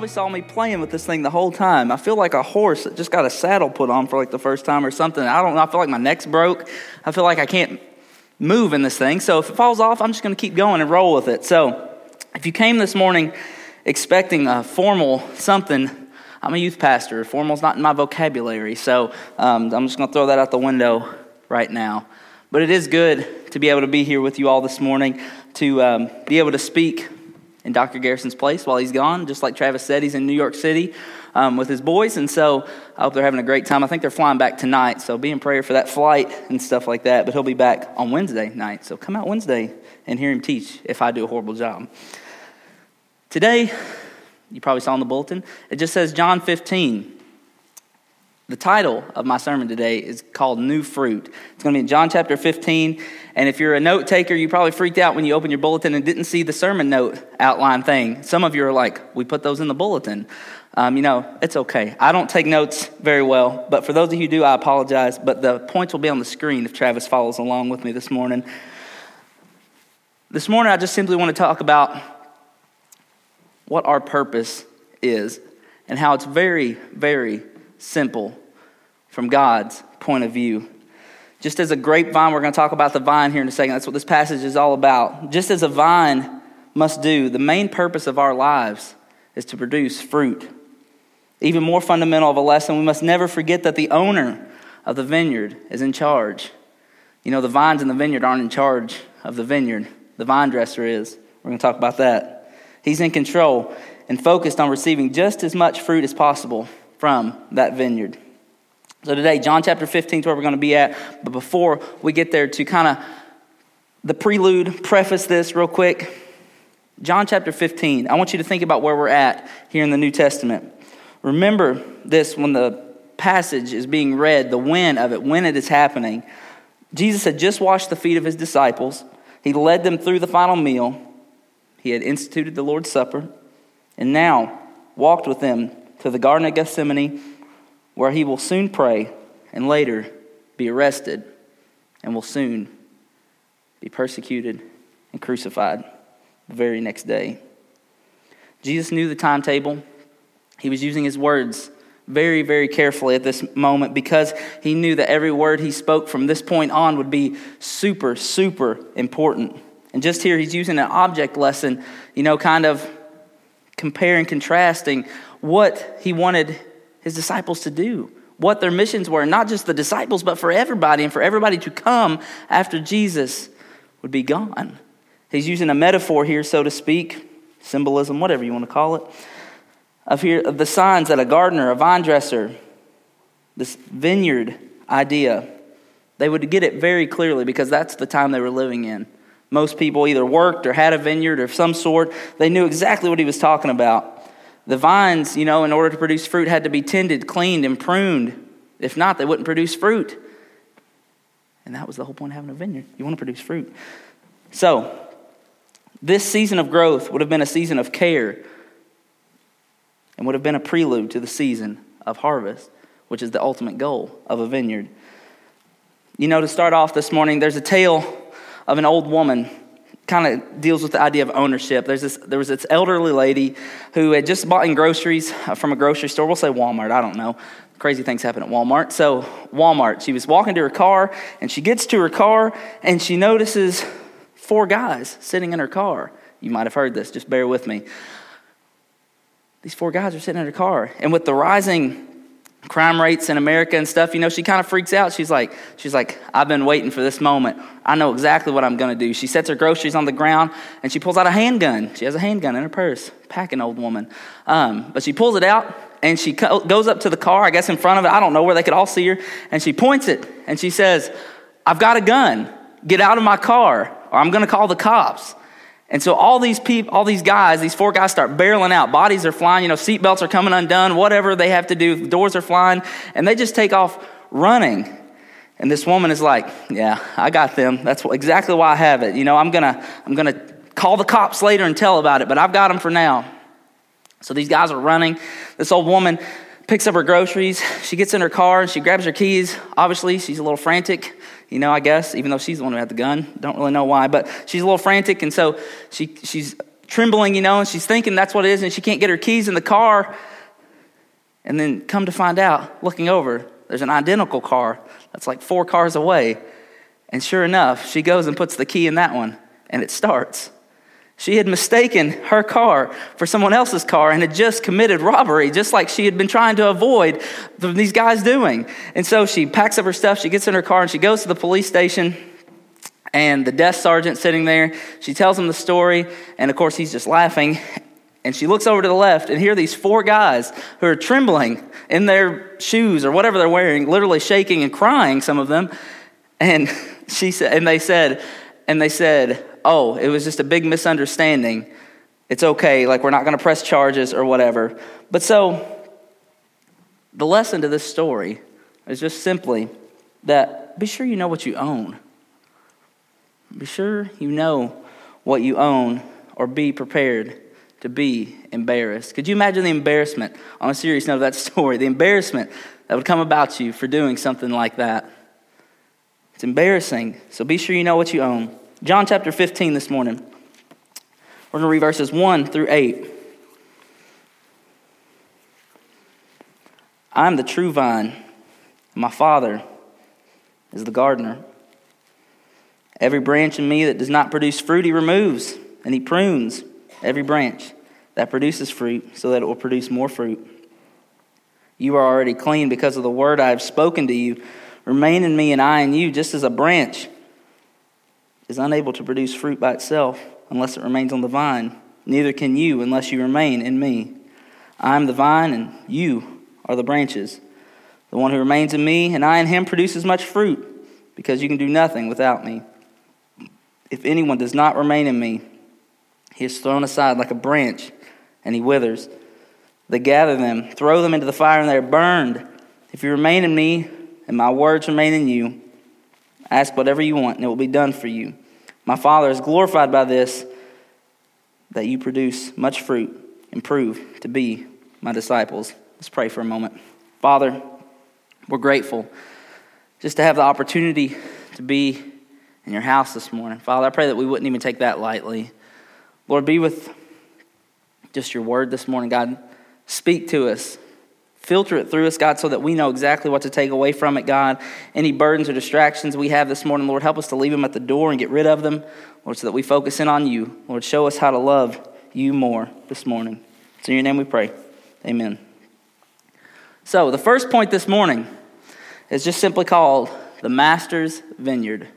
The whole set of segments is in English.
probably saw me playing with this thing the whole time. I feel like a horse that just got a saddle put on for like the first time or something. I don't know. I feel like my neck's broke. I feel like I can't move in this thing. So if it falls off, I'm just going to keep going and roll with it. So if you came this morning expecting a formal something, I'm a youth pastor. Formal's not in my vocabulary. So um, I'm just going to throw that out the window right now. But it is good to be able to be here with you all this morning, to um, be able to speak in Dr. Garrison's place while he's gone. Just like Travis said, he's in New York City um, with his boys, and so I hope they're having a great time. I think they're flying back tonight, so be in prayer for that flight and stuff like that. But he'll be back on Wednesday night, so come out Wednesday and hear him teach if I do a horrible job. Today, you probably saw in the bulletin, it just says John 15. The title of my sermon today is called New Fruit. It's going to be in John chapter 15. And if you're a note taker, you probably freaked out when you opened your bulletin and didn't see the sermon note outline thing. Some of you are like, we put those in the bulletin. Um, you know, it's okay. I don't take notes very well, but for those of you who do, I apologize. But the points will be on the screen if Travis follows along with me this morning. This morning, I just simply want to talk about what our purpose is and how it's very, very simple from God's point of view. Just as a grapevine, we're going to talk about the vine here in a second. That's what this passage is all about. Just as a vine must do, the main purpose of our lives is to produce fruit. Even more fundamental of a lesson, we must never forget that the owner of the vineyard is in charge. You know, the vines in the vineyard aren't in charge of the vineyard, the vine dresser is. We're going to talk about that. He's in control and focused on receiving just as much fruit as possible from that vineyard. So today, John chapter 15 is where we're going to be at. But before we get there, to kind of the prelude, preface this real quick. John chapter 15, I want you to think about where we're at here in the New Testament. Remember this when the passage is being read, the when of it, when it is happening. Jesus had just washed the feet of his disciples, he led them through the final meal, he had instituted the Lord's Supper, and now walked with them to the Garden of Gethsemane where he will soon pray and later be arrested and will soon be persecuted and crucified the very next day. Jesus knew the timetable. He was using his words very, very carefully at this moment because he knew that every word he spoke from this point on would be super, super important. And just here, he's using an object lesson, you know, kind of comparing, contrasting what he wanted his disciples to do, what their missions were, not just the disciples, but for everybody, and for everybody to come after Jesus would be gone. He's using a metaphor here, so to speak, symbolism, whatever you want to call it, of here of the signs that a gardener, a vine dresser, this vineyard idea, they would get it very clearly because that's the time they were living in. Most people either worked or had a vineyard of some sort. They knew exactly what he was talking about. The vines, you know, in order to produce fruit, had to be tended, cleaned, and pruned. If not, they wouldn't produce fruit. And that was the whole point of having a vineyard. You want to produce fruit. So, this season of growth would have been a season of care and would have been a prelude to the season of harvest, which is the ultimate goal of a vineyard. You know, to start off this morning, there's a tale of an old woman kind of deals with the idea of ownership. There's this, there was this elderly lady who had just bought in groceries uh, from a grocery store. We'll say Walmart, I don't know. Crazy things happen at Walmart. So, Walmart, she was walking to her car, and she gets to her car, and she notices four guys sitting in her car. You might have heard this, just bear with me. These four guys are sitting in her car, and with the rising crime rates in America and stuff, you know, she kind of freaks out. She's like, she's like, I've been waiting for this moment. I know exactly what I'm going to do. She sets her groceries on the ground and she pulls out a handgun. She has a handgun in her purse, packing old woman. Um, but she pulls it out and she goes up to the car, I guess in front of it. I don't know where they could all see her. And she points it and she says, I've got a gun. Get out of my car or I'm going to call the cops. And so all these people, all these guys, these four guys start barreling out. Bodies are flying, you know, seatbelts are coming undone, whatever they have to do, doors are flying, and they just take off running. And this woman is like, "Yeah, I got them. That's exactly why I have it. You know, I'm gonna, I'm gonna call the cops later and tell about it, but I've got them for now." So these guys are running. This old woman picks up her groceries. She gets in her car and she grabs her keys. Obviously, she's a little frantic you know, I guess, even though she's the one who had the gun. Don't really know why, but she's a little frantic, and so she, she's trembling, you know, and she's thinking that's what it is, and she can't get her keys in the car. And then come to find out, looking over, there's an identical car that's like four cars away. And sure enough, she goes and puts the key in that one, and it starts. She had mistaken her car for someone else's car and had just committed robbery, just like she had been trying to avoid these guys doing. And so she packs up her stuff, she gets in her car, and she goes to the police station. And the desk sergeant sitting there, she tells him the story, and of course, he's just laughing. And she looks over to the left, and here are these four guys who are trembling in their shoes or whatever they're wearing, literally shaking and crying, some of them. And she said, and they said, and they said, oh, it was just a big misunderstanding. It's okay, like we're not going to press charges or whatever. But so, the lesson to this story is just simply that be sure you know what you own. Be sure you know what you own or be prepared to be embarrassed. Could you imagine the embarrassment, on a serious note of that story, the embarrassment that would come about you for doing something like that? It's embarrassing, so be sure you know what you own. John chapter 15 this morning. We're going to read verses 1 through 8. I am the true vine, my Father is the gardener. Every branch in me that does not produce fruit, he removes, and he prunes every branch that produces fruit so that it will produce more fruit. You are already clean because of the word I have spoken to you. Remain in me, and I in you, just as a branch is unable to produce fruit by itself unless it remains on the vine. Neither can you unless you remain in me. I am the vine, and you are the branches. The one who remains in me and I in him produces much fruit, because you can do nothing without me. If anyone does not remain in me, he is thrown aside like a branch, and he withers. They gather them, throw them into the fire, and they are burned. If you remain in me, and my words remain in you, ask whatever you want, and it will be done for you. My Father is glorified by this, that you produce much fruit and prove to be my disciples. Let's pray for a moment. Father, we're grateful just to have the opportunity to be in your house this morning. Father, I pray that we wouldn't even take that lightly. Lord, be with just your word this morning. God, speak to us. Filter it through us, God, so that we know exactly what to take away from it, God. Any burdens or distractions we have this morning, Lord, help us to leave them at the door and get rid of them, Lord, so that we focus in on you. Lord, show us how to love you more this morning. It's in your name we pray. Amen. So, the first point this morning is just simply called the Master's Vineyard.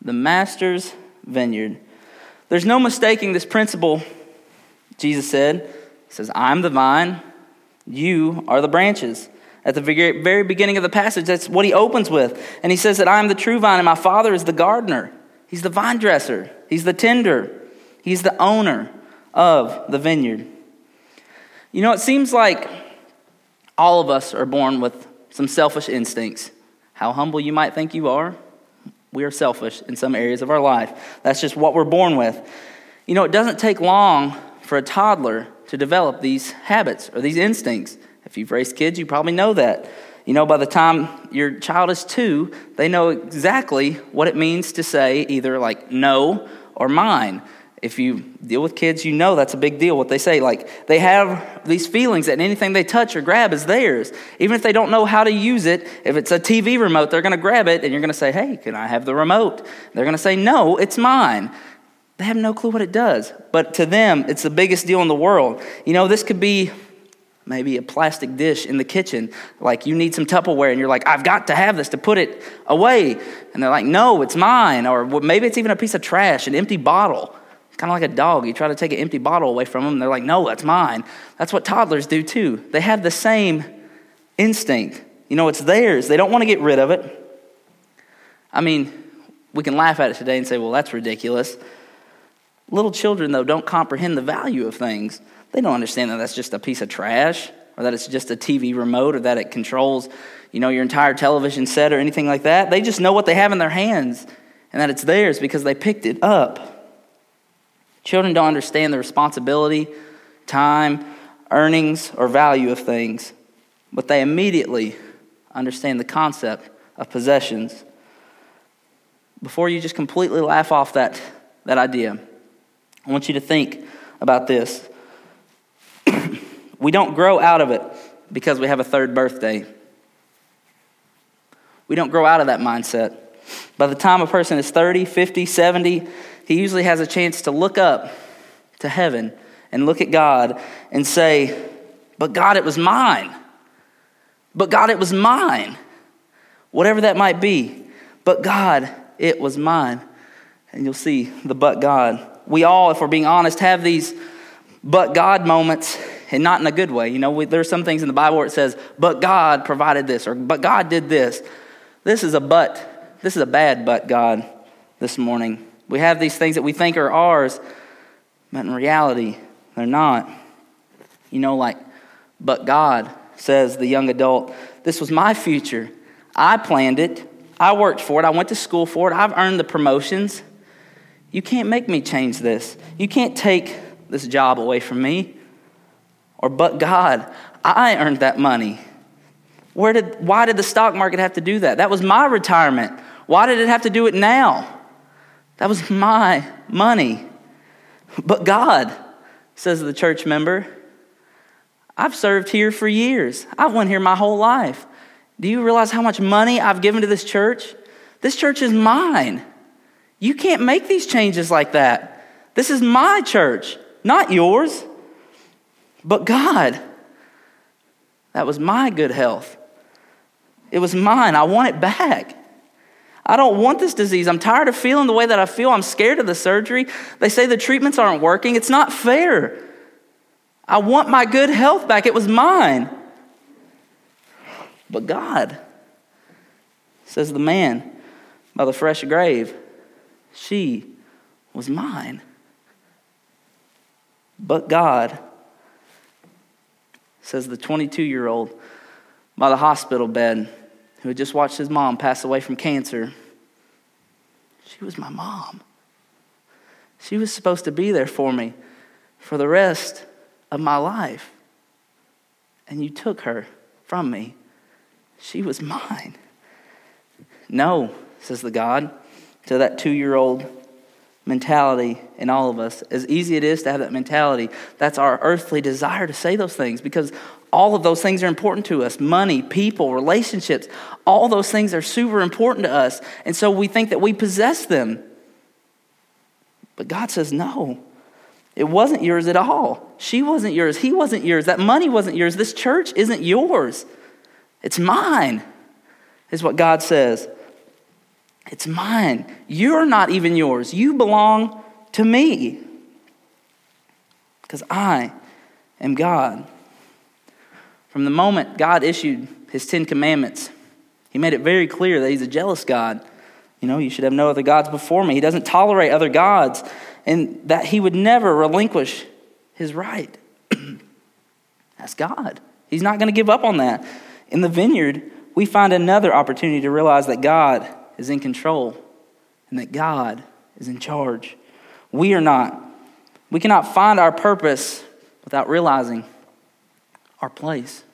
The Master's Vineyard. There's no mistaking this principle, Jesus said. He says, I'm the vine, you are the branches. At the very beginning of the passage, that's what he opens with. And he says that I am the true vine and my father is the gardener. He's the vine dresser, he's the tender, he's the owner of the vineyard. You know, it seems like all of us are born with some selfish instincts. How humble you might think you are, we are selfish in some areas of our life. That's just what we're born with. You know, it doesn't take long for a toddler to develop these habits or these instincts. If you've raised kids, you probably know that. You know, by the time your child is two, they know exactly what it means to say either like no or mine. If you deal with kids, you know that's a big deal what they say. Like they have these feelings that anything they touch or grab is theirs. Even if they don't know how to use it, if it's a TV remote, they're going to grab it and you're going to say, Hey, can I have the remote? They're going to say, No, it's mine. They have no clue what it does. But to them, it's the biggest deal in the world. You know, this could be maybe a plastic dish in the kitchen. Like you need some Tupperware, and you're like, I've got to have this to put it away. And they're like, No, it's mine. Or maybe it's even a piece of trash, an empty bottle. Kind of like a dog. You try to take an empty bottle away from them, and they're like, No, that's mine. That's what toddlers do too. They have the same instinct. You know, it's theirs. They don't want to get rid of it. I mean, we can laugh at it today and say, Well, that's ridiculous. Little children, though, don't comprehend the value of things. They don't understand that that's just a piece of trash or that it's just a TV remote or that it controls, you know, your entire television set or anything like that. They just know what they have in their hands and that it's theirs because they picked it up. Children don't understand the responsibility, time, earnings, or value of things, but they immediately understand the concept of possessions. Before you just completely laugh off that, that idea, I want you to think about this. we don't grow out of it because we have a third birthday. We don't grow out of that mindset. By the time a person is 30, 50, 70, he usually has a chance to look up to heaven and look at God and say, But God, it was mine. But God, it was mine. Whatever that might be. But God, it was mine. And you'll see the but God. We all, if we're being honest, have these but God moments and not in a good way. You know, we, there's some things in the Bible where it says, but God provided this or but God did this. This is a but. This is a bad but God this morning. We have these things that we think are ours, but in reality, they're not. You know, like, but God, says the young adult, this was my future. I planned it. I worked for it. I went to school for it. I've earned the promotions. You can't make me change this. You can't take this job away from me. Or, but God, I earned that money. Where did, why did the stock market have to do that? That was my retirement. Why did it have to do it now? That was my money. But God, says the church member, I've served here for years. I've went here my whole life. Do you realize how much money I've given to this church? This church is mine. You can't make these changes like that. This is my church, not yours. But God, that was my good health. It was mine. I want it back. I don't want this disease. I'm tired of feeling the way that I feel. I'm scared of the surgery. They say the treatments aren't working. It's not fair. I want my good health back. It was mine. But God, says the man by the fresh grave, she was mine. But God, says the 22 year old by the hospital bed who had just watched his mom pass away from cancer. She was my mom. She was supposed to be there for me for the rest of my life. And you took her from me. She was mine. No, says the God, to that two year old mentality in all of us. As easy it is to have that mentality, that's our earthly desire to say those things because all of those things are important to us money, people, relationships, all those things are super important to us. And so we think that we possess them. But God says, no. It wasn't yours at all. She wasn't yours. He wasn't yours. That money wasn't yours. This church isn't yours. It's mine, is what God says. It's mine. You're not even yours. You belong to me because I am God. From the moment God issued his Ten Commandments, he made it very clear that he's a jealous God. You know, you should have no other gods before me. He doesn't tolerate other gods, and that he would never relinquish his right. That's God. He's not going to give up on that. In the vineyard, we find another opportunity to realize that God is in control and that God is in charge. We are not. We cannot find our purpose without realizing our place.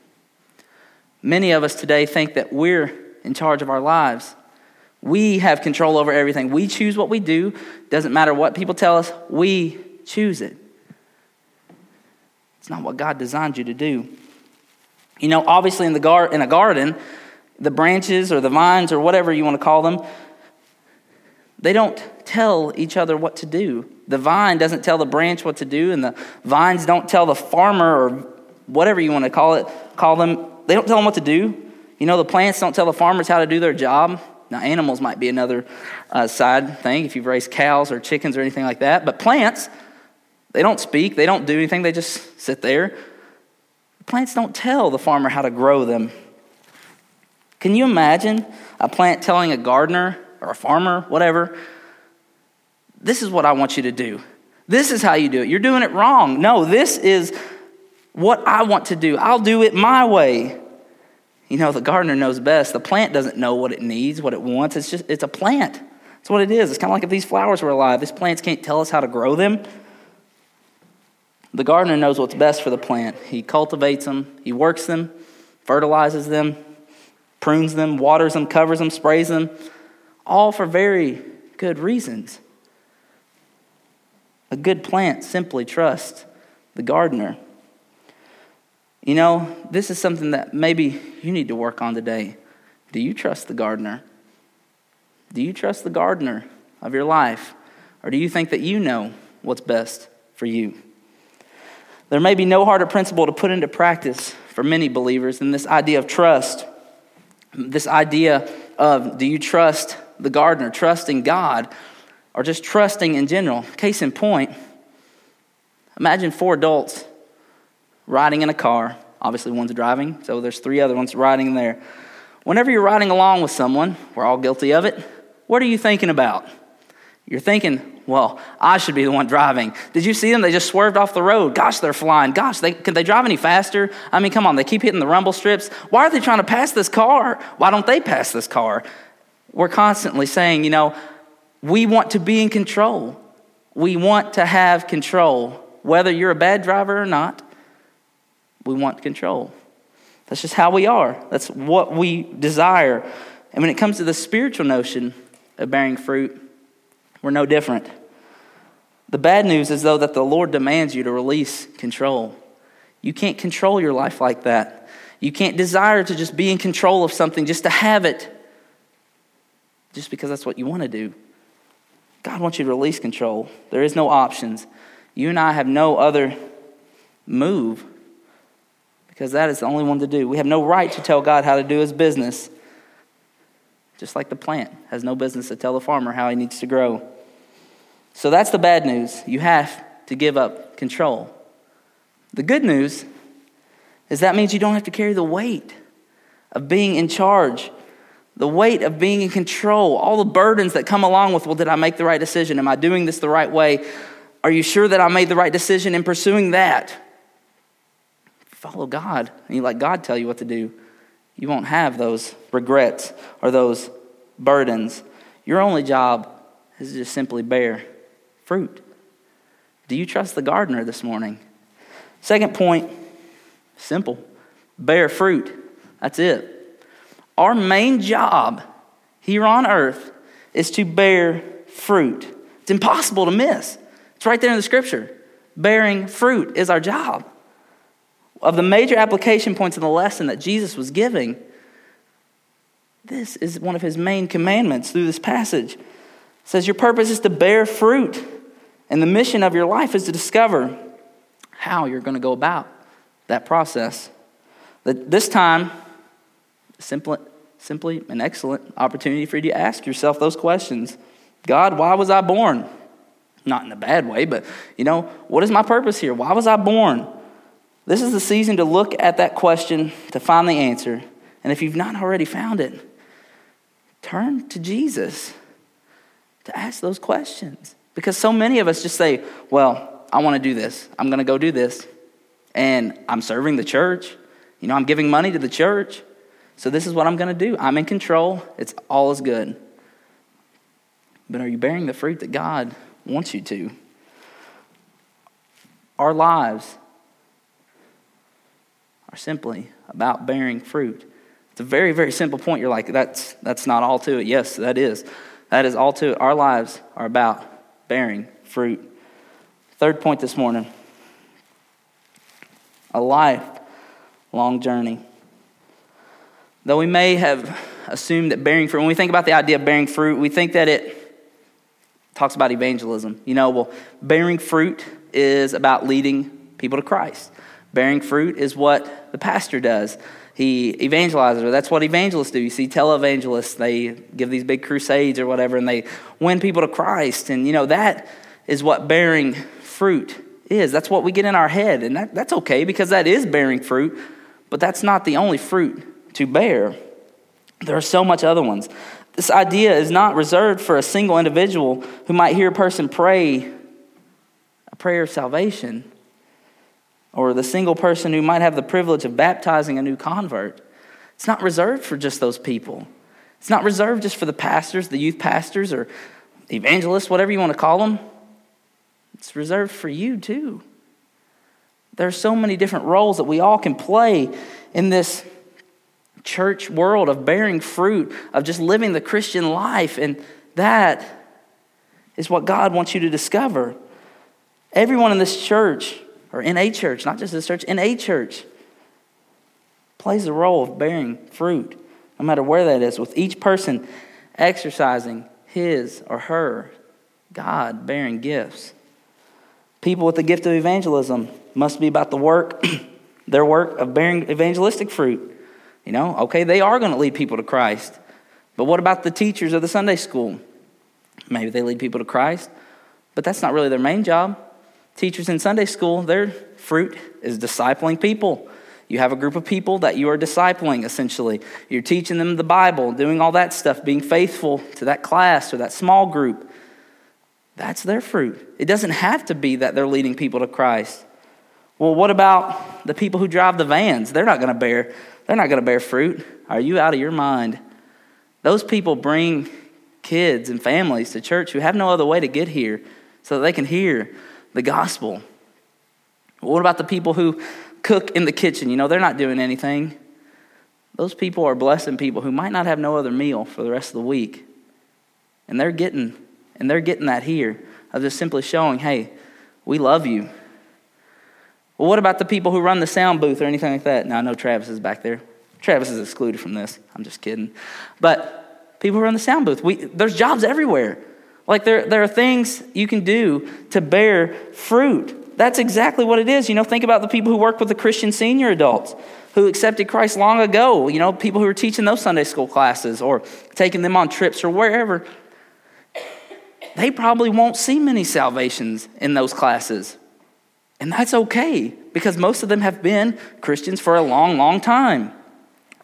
Many of us today think that we're in charge of our lives. We have control over everything. We choose what we do. Doesn't matter what people tell us, we choose it. It's not what God designed you to do. You know, obviously in the gar- in a garden, the branches or the vines or whatever you want to call them, they don't tell each other what to do. The vine doesn't tell the branch what to do, and the vines don't tell the farmer or whatever you want to call it, call them, they don't tell them what to do. You know, the plants don't tell the farmers how to do their job. Now, animals might be another uh, side thing if you've raised cows or chickens or anything like that. But plants, they don't speak, they don't do anything, they just sit there. Plants don't tell the farmer how to grow them. Can you imagine a plant telling a gardener or a farmer, whatever, this is what I want you to do? This is how you do it. You're doing it wrong. No, this is what I want to do. I'll do it my way. You know, the gardener knows best. The plant doesn't know what it needs, what it wants. It's just, it's a plant. That's what it is. It's kind of like if these flowers were alive. These plants can't tell us how to grow them. The gardener knows what's best for the plant. He cultivates them, he works them, fertilizes them, prunes them, waters them, covers them, sprays them, all for very good reasons. A good plant simply trusts the gardener. You know, this is something that maybe you need to work on today. Do you trust the gardener? Do you trust the gardener of your life? Or do you think that you know what's best for you? There may be no harder principle to put into practice for many believers than this idea of trust. This idea of do you trust the gardener, trusting God, or just trusting in general? Case in point, imagine four adults riding in a car. Obviously, one's driving, so there's three other ones riding there. Whenever you're riding along with someone, we're all guilty of it, what are you thinking about? You're thinking, well, I should be the one driving. Did you see them? They just swerved off the road. Gosh, they're flying. Gosh, they, can they drive any faster? I mean, come on, they keep hitting the rumble strips. Why are they trying to pass this car? Why don't they pass this car? We're constantly saying, you know, we want to be in control. We want to have control. Whether you're a bad driver or not, we want control. That's just how we are. That's what we desire. And when it comes to the spiritual notion of bearing fruit, we're no different. The bad news is, though, that the Lord demands you to release control. You can't control your life like that. You can't desire to just be in control of something, just to have it, just because that's what you want to do. God wants you to release control. There is no options. You and I have no other move because that is the only one to do. We have no right to tell God how to do his business, just like the plant has no business to tell the farmer how he needs to grow. So that's the bad news. You have to give up control. The good news is that means you don't have to carry the weight of being in charge, the weight of being in control, all the burdens that come along with, well, did I make the right decision? Am I doing this the right way? Are you sure that I made the right decision in pursuing that? follow God and you let God tell you what to do, you won't have those regrets or those burdens. Your only job is to just simply bear fruit. Do you trust the gardener this morning? Second point simple bear fruit. That's it. Our main job here on earth is to bear fruit. It's impossible to miss. It's right there in the scripture. Bearing fruit is our job of the major application points in the lesson that Jesus was giving, this is one of his main commandments through this passage. It says, Your purpose is to bear fruit, and the mission of your life is to discover how you're going to go about that process. That This time, simply, simply an excellent opportunity for you to ask yourself those questions God, why was I born? Not in a bad way, but you know, what is my purpose here? Why was I born? This is the season to look at that question to find the answer. And if you've not already found it, turn to Jesus to ask those questions. Because so many of us just say, well, I want to do this. I'm going to go do this. And I'm serving the church. You know, I'm giving money to the church. So this is what I'm going to do. I'm in control. It's all is good. But are you bearing the fruit that God wants you to? Our lives are simply about bearing fruit. It's a very, very simple point. You're like, that's, that's not all to it. Yes, that is. That is all to it. Our lives are about bearing fruit. Third point this morning a lifelong journey. Though we may have assumed that bearing fruit, when we think about the idea of bearing fruit, we think that it talks about evangelism. You know, well, bearing fruit is about leading people to Christ. Bearing fruit is what the pastor does. He evangelizes, or that's what evangelists do. You see televangelists, they give these big crusades or whatever, and they win people to Christ. And, you know, that is what bearing fruit is. That's what we get in our head. And that, that's okay because that is bearing fruit, but that's not the only fruit to bear. There are so much other ones. This idea is not reserved for a single individual who might hear a person pray a prayer of salvation or the single person who might have the privilege of baptizing a new convert. It's not reserved for just those people. It's not reserved just for the pastors, the youth pastors, or evangelists, whatever you want to call them. It's reserved for you too. There are so many different roles that we all can play in this church world of bearing fruit, of just living the Christian life. And that is what God wants you to discover. Everyone in this church, or in a church, not just this church, in a church, plays the role of bearing fruit, no matter where that is, with each person exercising his or her God bearing gifts. People with the gift of evangelism must be about the work, their work of bearing evangelistic fruit. You know, okay, they are going to lead people to Christ. But what about the teachers of the Sunday school? Maybe they lead people to Christ, but that's not really their main job. Teachers in Sunday school, their fruit is discipling people. You have a group of people that you are discipling, essentially. You're teaching them the Bible, doing all that stuff, being faithful to that class or that small group. That's their fruit. It doesn't have to be that they're leading people to Christ. Well, what about the people who drive the vans? They're not going to bear they're not going to bear fruit. Are you out of your mind? Those people bring kids and families to church who have no other way to get here so that they can hear the gospel. What about the people who cook in the kitchen? You know, they're not doing anything. Those people are blessing people who might not have no other meal for the rest of the week. And they're getting and they're getting that here of just simply showing, hey, we love you. Well, what about the people who run the sound booth or anything like that? Now, I know Travis is back there. Travis is excluded from this. I'm just kidding. But people who run the sound booth, we, there's jobs everywhere. Like there, there are things you can do to bear fruit. That's exactly what it is. You know, think about the people who work with the Christian senior adults who accepted Christ long ago. You know, people who are teaching those Sunday school classes or taking them on trips or wherever. They probably won't see many salvations in those classes and that's okay because most of them have been Christians for a long, long time.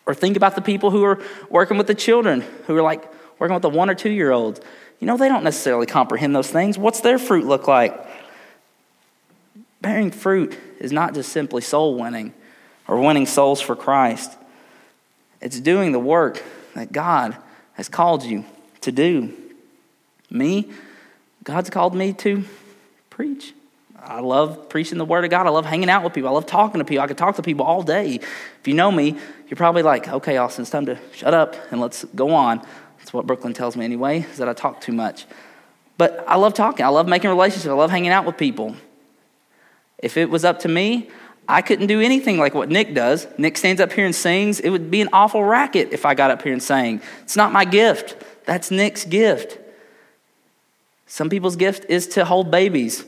Or think about the people who are working with the children, who are like working with the one or two year olds. You know, they don't necessarily comprehend those things. What's their fruit look like? Bearing fruit is not just simply soul winning or winning souls for Christ, it's doing the work that God has called you to do. Me, God's called me to preach. I love preaching the word of God. I love hanging out with people. I love talking to people. I could talk to people all day. If you know me, you're probably like, okay, Austin, it's time to shut up and let's go on. What Brooklyn tells me anyway, is that I talk too much. But I love talking. I love making relationships. I love hanging out with people. If it was up to me, I couldn't do anything like what Nick does. Nick stands up here and sings. It would be an awful racket if I got up here and sang. It's not my gift. That's Nick's gift. Some people's gift is to hold babies.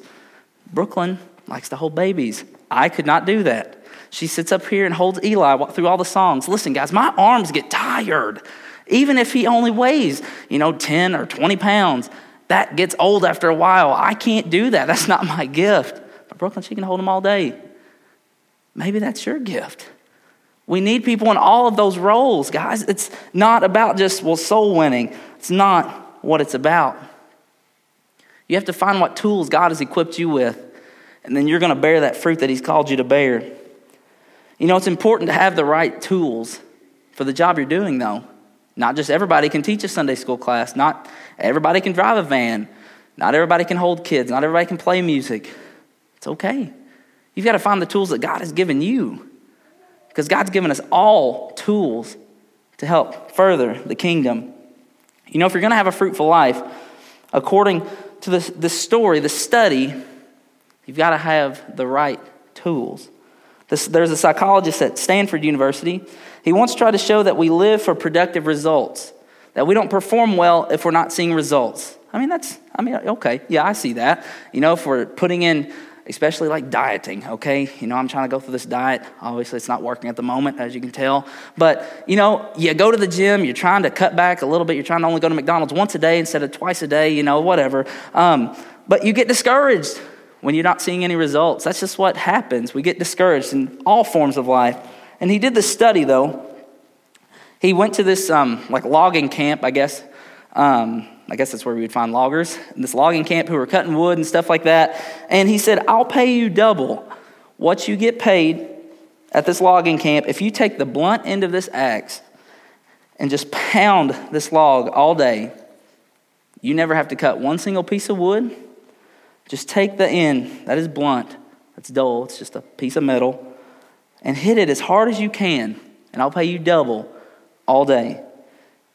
Brooklyn likes to hold babies. I could not do that. She sits up here and holds Eli through all the songs. Listen, guys, my arms get tired. Even if he only weighs, you know, 10 or 20 pounds, that gets old after a while. I can't do that. That's not my gift. But Brooklyn, she can hold him all day. Maybe that's your gift. We need people in all of those roles, guys. It's not about just, well, soul winning. It's not what it's about. You have to find what tools God has equipped you with, and then you're going to bear that fruit that He's called you to bear. You know, it's important to have the right tools for the job you're doing, though. Not just everybody can teach a Sunday school class, not everybody can drive a van, not everybody can hold kids, not everybody can play music. It's okay. You've got to find the tools that God has given you. Because God's given us all tools to help further the kingdom. You know, if you're going to have a fruitful life, according to the, the story, the study, you've got to have the right tools. This, there's a psychologist at Stanford University. He once tried to show that we live for productive results, that we don't perform well if we're not seeing results. I mean, that's, I mean, okay, yeah, I see that. You know, if we're putting in especially like dieting, okay? You know, I'm trying to go through this diet. Obviously, it's not working at the moment, as you can tell. But, you know, you go to the gym, you're trying to cut back a little bit, you're trying to only go to McDonald's once a day instead of twice a day, you know, whatever. Um, but you get discouraged when you're not seeing any results. That's just what happens. We get discouraged in all forms of life. And he did this study, though. He went to this, um, like, logging camp, I guess. Um, I guess that's where we would find loggers in this logging camp who were cutting wood and stuff like that. And he said, I'll pay you double what you get paid at this logging camp if you take the blunt end of this axe and just pound this log all day. You never have to cut one single piece of wood. Just take the end that is blunt, that's dull, it's just a piece of metal, and hit it as hard as you can, and I'll pay you double all day.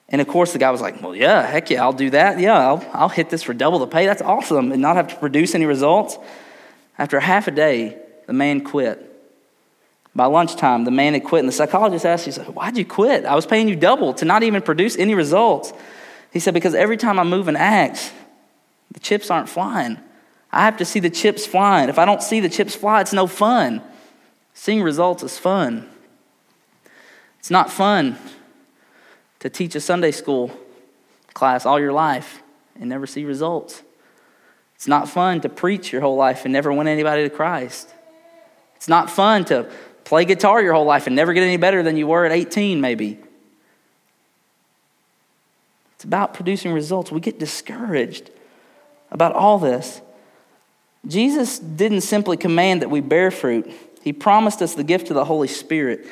And of course, the guy was like, Well, yeah, heck yeah, I'll do that. Yeah, I'll, I'll hit this for double the pay. That's awesome. And not have to produce any results. After half a day, the man quit. By lunchtime, the man had quit, and the psychologist asked, he said, Why'd you quit? I was paying you double to not even produce any results. He said, Because every time I move an axe, the chips aren't flying. I have to see the chips flying. If I don't see the chips fly, it's no fun. Seeing results is fun. It's not fun to teach a Sunday school class all your life and never see results. It's not fun to preach your whole life and never win anybody to Christ. It's not fun to play guitar your whole life and never get any better than you were at 18, maybe. It's about producing results. We get discouraged about all this. Jesus didn't simply command that we bear fruit, He promised us the gift of the Holy Spirit.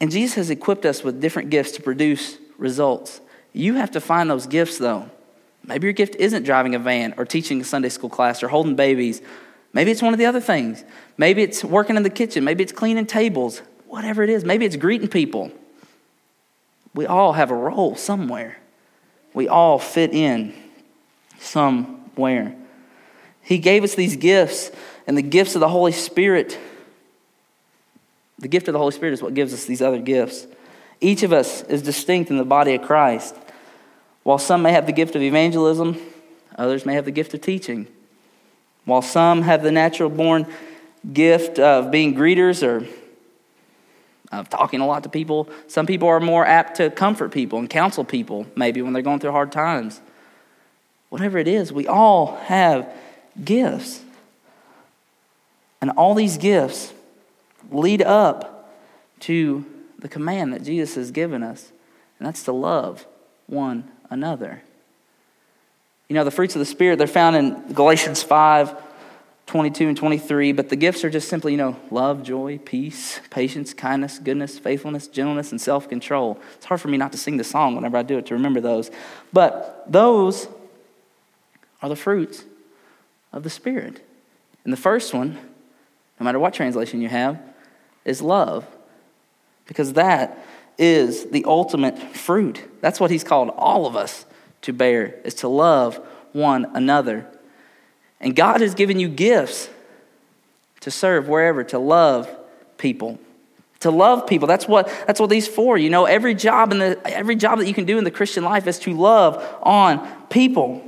And Jesus has equipped us with different gifts to produce results. You have to find those gifts, though. Maybe your gift isn't driving a van or teaching a Sunday school class or holding babies. Maybe it's one of the other things. Maybe it's working in the kitchen. Maybe it's cleaning tables. Whatever it is. Maybe it's greeting people. We all have a role somewhere. We all fit in somewhere. He gave us these gifts, and the gifts of the Holy Spirit. The gift of the Holy Spirit is what gives us these other gifts. Each of us is distinct in the body of Christ. While some may have the gift of evangelism, others may have the gift of teaching. While some have the natural born gift of being greeters or of talking a lot to people, some people are more apt to comfort people and counsel people, maybe when they're going through hard times. Whatever it is, we all have gifts. And all these gifts lead up to the command that Jesus has given us, and that's to love one another. You know, the fruits of the Spirit, they're found in Galatians 5 22 and 23, but the gifts are just simply, you know, love, joy, peace, patience, kindness, goodness, faithfulness, gentleness, and self control. It's hard for me not to sing the song whenever I do it to remember those. But those are the fruits of the Spirit. And the first one, no matter what translation you have, is love, because that is the ultimate fruit. That's what he's called all of us to bear, is to love one another. And God has given you gifts to serve wherever, to love people. To love people. That's what, that's what these for. You know, every job in the every job that you can do in the Christian life is to love on people.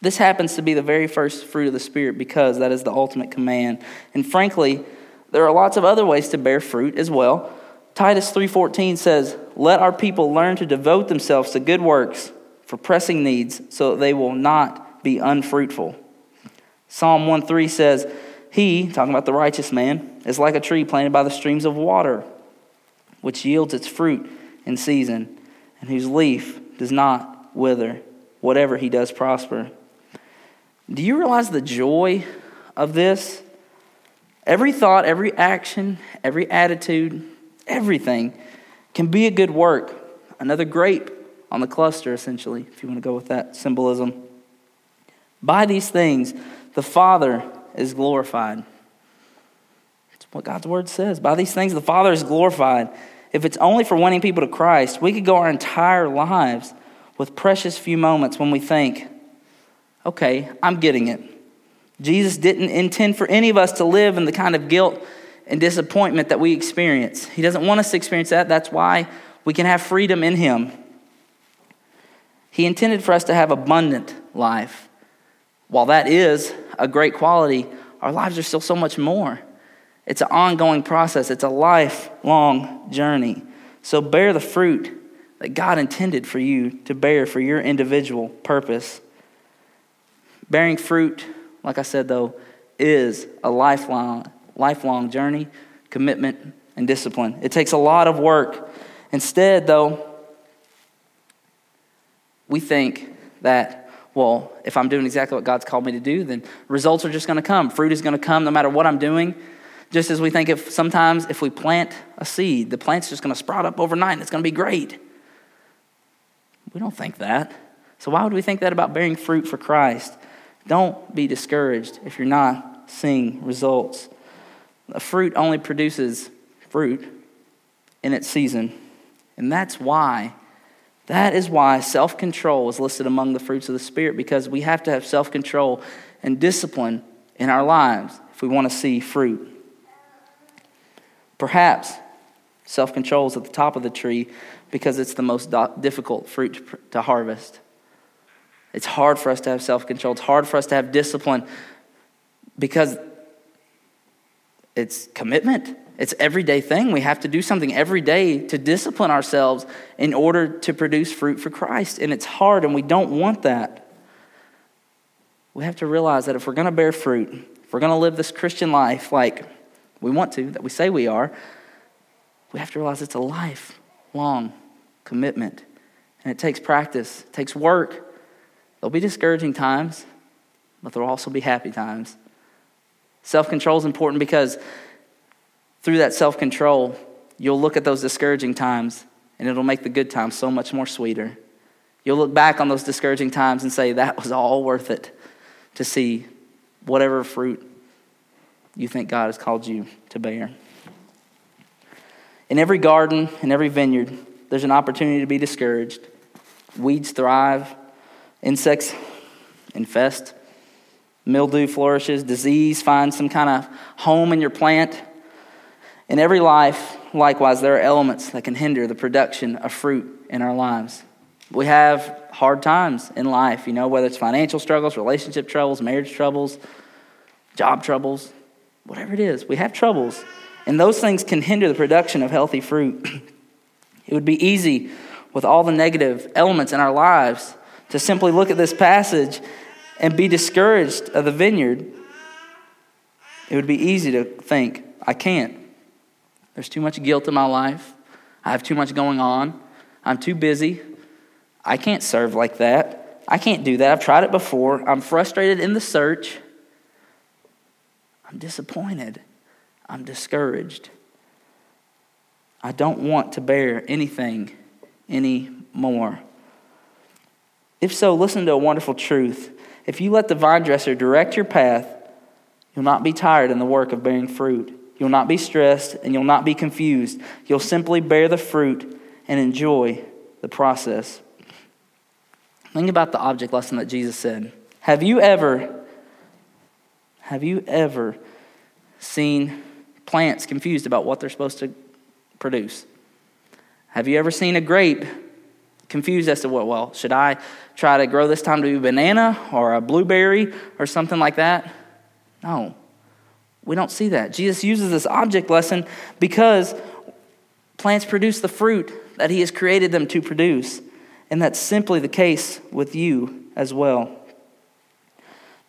This happens to be the very first fruit of the Spirit because that is the ultimate command. And frankly, there are lots of other ways to bear fruit as well. Titus 3:14 says, "Let our people learn to devote themselves to good works for pressing needs, so that they will not be unfruitful." Psalm 1:3 says, "He, talking about the righteous man, is like a tree planted by the streams of water, which yields its fruit in season, and whose leaf does not wither. Whatever he does prosper." Do you realize the joy of this? Every thought, every action, every attitude, everything can be a good work. Another grape on the cluster, essentially, if you want to go with that symbolism. By these things, the Father is glorified. It's what God's word says. By these things, the Father is glorified. If it's only for winning people to Christ, we could go our entire lives with precious few moments when we think, okay, I'm getting it. Jesus didn't intend for any of us to live in the kind of guilt and disappointment that we experience. He doesn't want us to experience that. That's why we can have freedom in Him. He intended for us to have abundant life. While that is a great quality, our lives are still so much more. It's an ongoing process, it's a lifelong journey. So bear the fruit that God intended for you to bear for your individual purpose. Bearing fruit, like I said though, is a lifelong lifelong journey, commitment, and discipline. It takes a lot of work. Instead, though, we think that, well, if I'm doing exactly what God's called me to do, then results are just going to come. Fruit is going to come no matter what I'm doing. Just as we think if sometimes if we plant a seed, the plant's just going to sprout up overnight and it's going to be great. We don't think that. So why would we think that about bearing fruit for Christ? Don't be discouraged if you're not seeing results. A fruit only produces fruit in its season. And that's why, that is why self control is listed among the fruits of the Spirit, because we have to have self control and discipline in our lives if we want to see fruit. Perhaps self control is at the top of the tree because it's the most difficult fruit to harvest. It's hard for us to have self control, it's hard for us to have discipline because it's commitment. It's everyday thing. We have to do something every day to discipline ourselves in order to produce fruit for Christ. And it's hard, and we don't want that. We have to realize that if we're going to bear fruit, if we're going to live this Christian life like we want to, that we say we are, we have to realize it's a lifelong commitment. And it takes practice, it takes work. There'll be discouraging times, but there'll also be happy times. Self control is important because through that self control, you'll look at those discouraging times and it'll make the good times so much more sweeter. You'll look back on those discouraging times and say, that was all worth it to see whatever fruit you think God has called you to bear. In every garden, in every vineyard, there's an opportunity to be discouraged. Weeds thrive, insects infest, mildew flourishes, disease finds some kind of home in your plant. In every life, likewise, there are elements that can hinder the production of fruit in our lives. We have hard times in life, you know, whether it's financial struggles, relationship troubles, marriage troubles, job troubles, whatever it is. We have troubles. And those things can hinder the production of healthy fruit. it would be easy with all the negative elements in our lives to simply look at this passage and be discouraged of the vineyard, it would be easy to think, I can't. There's too much guilt in my life. I have too much going on. I'm too busy. I can't serve like that. I can't do that. I've tried it before. I'm frustrated in the search. I'm disappointed. I'm discouraged. I don't want to bear anything anymore. If so, listen to a wonderful truth. If you let the vine dresser direct your path, you'll not be tired in the work of bearing fruit. You'll not be stressed and you'll not be confused. You'll simply bear the fruit and enjoy the process. Think about the object lesson that Jesus said. Have you ever have you ever seen plants confused about what they're supposed to produce? Have you ever seen a grape confused as to what, well, should I try to grow this time to be a banana or a blueberry or something like that? No. We don't see that. Jesus uses this object lesson because plants produce the fruit that he has created them to produce. And that's simply the case with you as well.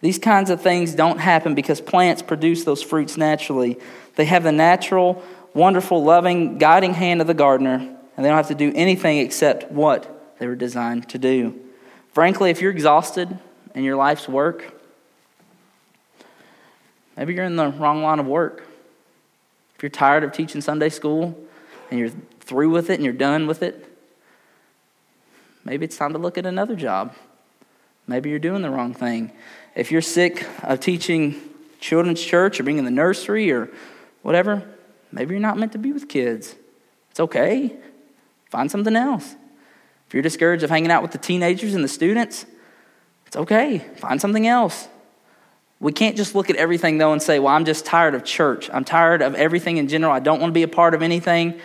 These kinds of things don't happen because plants produce those fruits naturally. They have the natural, wonderful, loving, guiding hand of the gardener and they don't have to do anything except what they were designed to do. Frankly, if you're exhausted in your life's work, maybe you're in the wrong line of work. If you're tired of teaching Sunday school and you're through with it and you're done with it, maybe it's time to look at another job. Maybe you're doing the wrong thing. If you're sick of teaching children's church or being in the nursery or whatever, maybe you're not meant to be with kids. It's okay. Find something else. If you're discouraged of hanging out with the teenagers and the students, it's okay. Find something else. We can't just look at everything, though, and say, well, I'm just tired of church. I'm tired of everything in general. I don't want to be a part of anything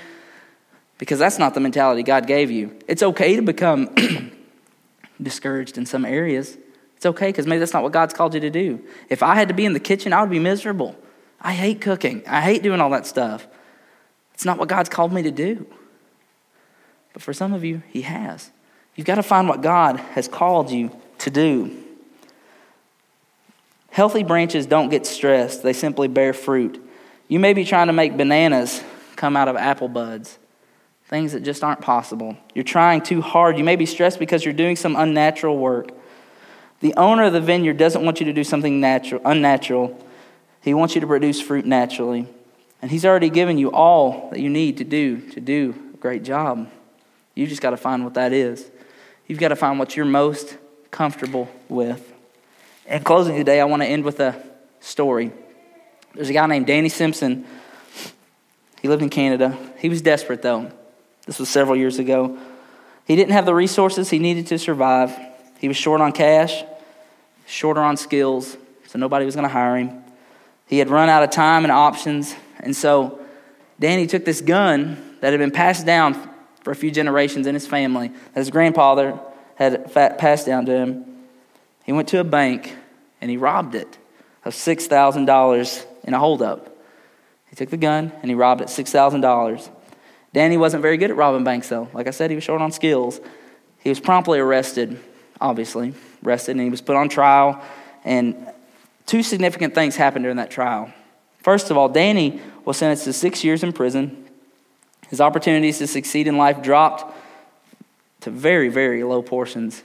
because that's not the mentality God gave you. It's okay to become discouraged in some areas. It's okay because maybe that's not what God's called you to do. If I had to be in the kitchen, I would be miserable. I hate cooking, I hate doing all that stuff. It's not what God's called me to do. But for some of you, He has. You've got to find what God has called you to do. Healthy branches don't get stressed, they simply bear fruit. You may be trying to make bananas come out of apple buds, things that just aren't possible. You're trying too hard. You may be stressed because you're doing some unnatural work. The owner of the vineyard doesn't want you to do something natural, unnatural. He wants you to produce fruit naturally. And he's already given you all that you need to do to do a great job. You just got to find what that is. You've got to find what you're most comfortable with. In closing today, I want to end with a story. There's a guy named Danny Simpson. He lived in Canada. He was desperate, though. This was several years ago. He didn't have the resources he needed to survive. He was short on cash, shorter on skills, so nobody was going to hire him. He had run out of time and options, and so Danny took this gun that had been passed down for a few generations in his family, that his grandfather had passed down to him. He went to a bank and he robbed it of $6,000 in a holdup. He took the gun and he robbed it $6,000. Danny wasn't very good at robbing banks, though. Like I said, he was short on skills. He was promptly arrested, obviously, arrested, and he was put on trial. And two significant things happened during that trial. First of all, Danny was sentenced to six years in prison. His opportunities to succeed in life dropped to very, very low portions.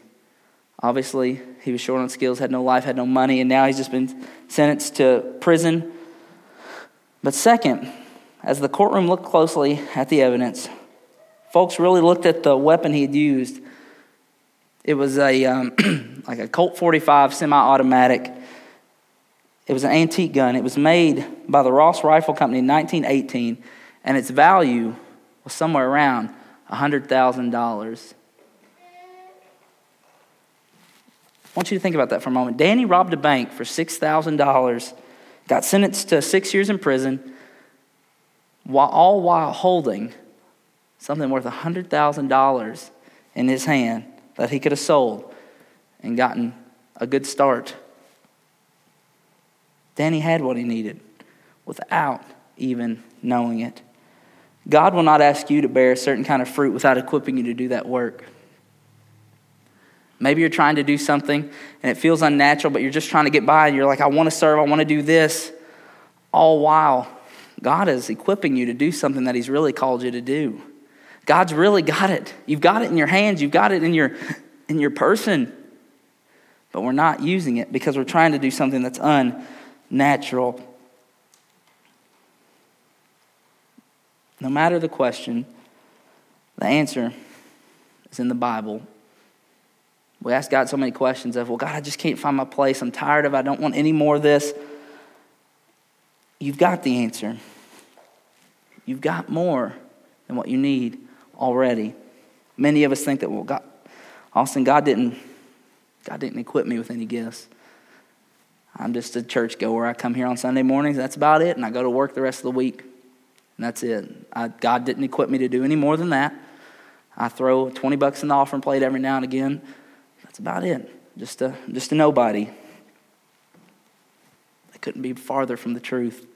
Obviously, he was short on skills, had no life, had no money, and now he's just been sentenced to prison. But second, as the courtroom looked closely at the evidence, folks really looked at the weapon he had used. It was a um, like a Colt 45 semi-automatic. It was an antique gun. It was made by the Ross Rifle Company in 1918, and its value was somewhere around $100,000. I want you to think about that for a moment. Danny robbed a bank for $6,000, got sentenced to six years in prison, while, all while holding something worth $100,000 in his hand that he could have sold and gotten a good start. Danny had what he needed without even knowing it. God will not ask you to bear a certain kind of fruit without equipping you to do that work. Maybe you're trying to do something and it feels unnatural, but you're just trying to get by and you're like, I want to serve, I want to do this. All while God is equipping you to do something that He's really called you to do. God's really got it. You've got it in your hands, you've got it in your, in your person, but we're not using it because we're trying to do something that's unnatural. No matter the question, the answer is in the Bible we ask God so many questions of, well, God, I just can't find my place. I'm tired of it. I don't want any more of this. You've got the answer. You've got more than what you need already. Many of us think that, well, God, Austin, God didn't, God didn't equip me with any gifts. I'm just a church goer. I come here on Sunday mornings. That's about it. And I go to work the rest of the week. And that's it. I, God didn't equip me to do any more than that. I throw 20 bucks in the offering plate every now and again. That's about it. Just a, just a nobody. They couldn't be farther from the truth.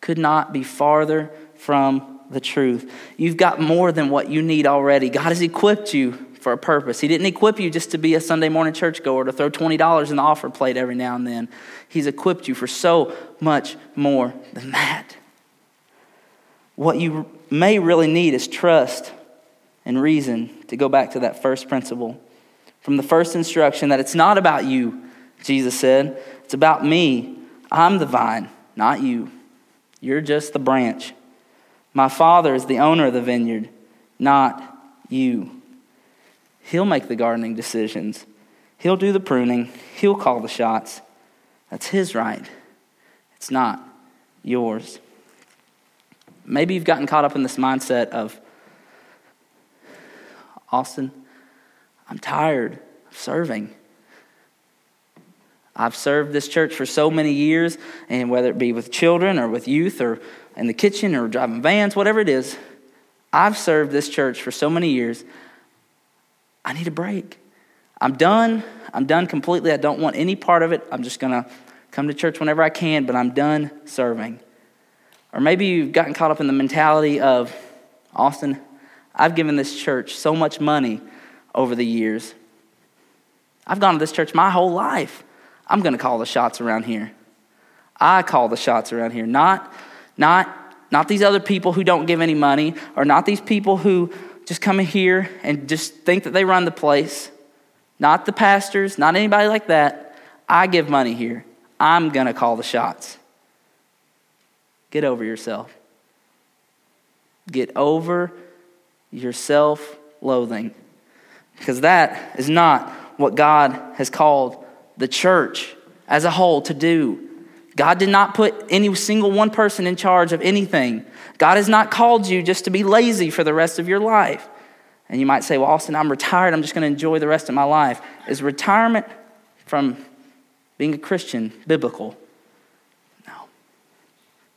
Could not be farther from the truth. You've got more than what you need already. God has equipped you for a purpose. He didn't equip you just to be a Sunday morning churchgoer, to throw $20 in the offer plate every now and then. He's equipped you for so much more than that. What you may really need is trust and reason to go back to that first principle from the first instruction that it's not about you, Jesus said. It's about me. I'm the vine, not you. You're just the branch. My Father is the owner of the vineyard, not you. He'll make the gardening decisions, He'll do the pruning, He'll call the shots. That's His right. It's not yours. Maybe you've gotten caught up in this mindset of, Austin, I'm tired of serving. I've served this church for so many years, and whether it be with children or with youth or in the kitchen or driving vans, whatever it is, I've served this church for so many years. I need a break. I'm done. I'm done completely. I don't want any part of it. I'm just going to come to church whenever I can, but I'm done serving. Or maybe you've gotten caught up in the mentality of, Austin, I've given this church so much money over the years. I've gone to this church my whole life. I'm going to call the shots around here. I call the shots around here, not, not, not these other people who don't give any money, or not these people who just come in here and just think that they run the place. Not the pastors, not anybody like that. I give money here. I'm going to call the shots. Get over yourself. Get over your self loathing because that is not what God has called the church as a whole to do. God did not put any single one person in charge of anything. God has not called you just to be lazy for the rest of your life. And you might say, Well, Austin, I'm retired. I'm just going to enjoy the rest of my life. Is retirement from being a Christian biblical?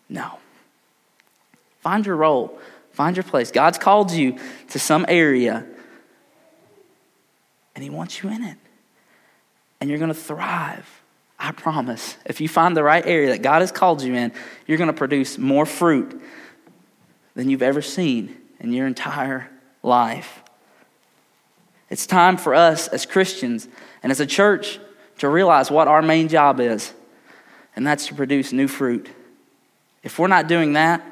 No. Find your role, find your place. God's called you to some area, and He wants you in it. And you're going to thrive. I promise. If you find the right area that God has called you in, you're going to produce more fruit than you've ever seen in your entire life. It's time for us as Christians and as a church to realize what our main job is, and that's to produce new fruit. If we're not doing that,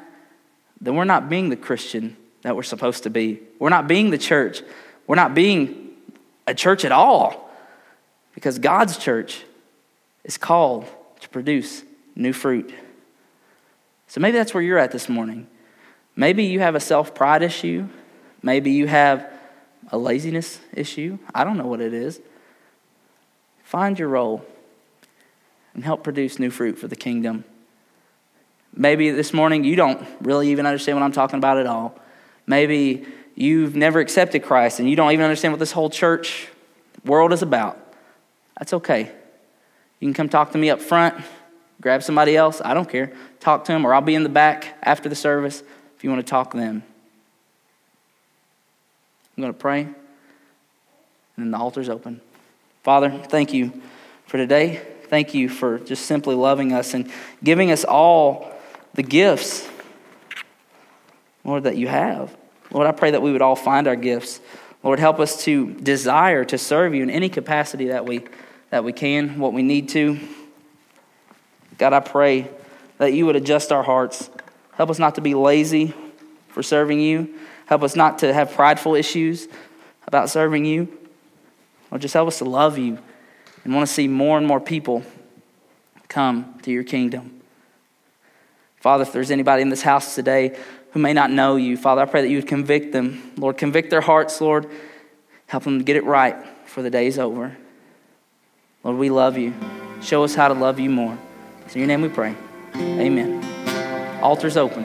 then we're not being the Christian that we're supposed to be. We're not being the church. We're not being a church at all because God's church is called to produce new fruit. So maybe that's where you're at this morning. Maybe you have a self pride issue. Maybe you have a laziness issue. I don't know what it is. Find your role and help produce new fruit for the kingdom. Maybe this morning you don't really even understand what I'm talking about at all. Maybe you've never accepted Christ and you don't even understand what this whole church world is about. That's okay. You can come talk to me up front, grab somebody else, I don't care. Talk to them, or I'll be in the back after the service if you want to talk to them. I'm going to pray, and then the altar's open. Father, thank you for today. Thank you for just simply loving us and giving us all the gifts, Lord, that you have. Lord, I pray that we would all find our gifts. Lord, help us to desire to serve you in any capacity that we, that we can, what we need to. God, I pray that you would adjust our hearts. Help us not to be lazy for serving you. Help us not to have prideful issues about serving you. Or just help us to love you and want to see more and more people come to your kingdom. Father, if there's anybody in this house today who may not know you, Father, I pray that you would convict them. Lord, convict their hearts, Lord. Help them to get it right before the day is over. Lord, we love you. Show us how to love you more. in your name we pray. Amen. Altar's open.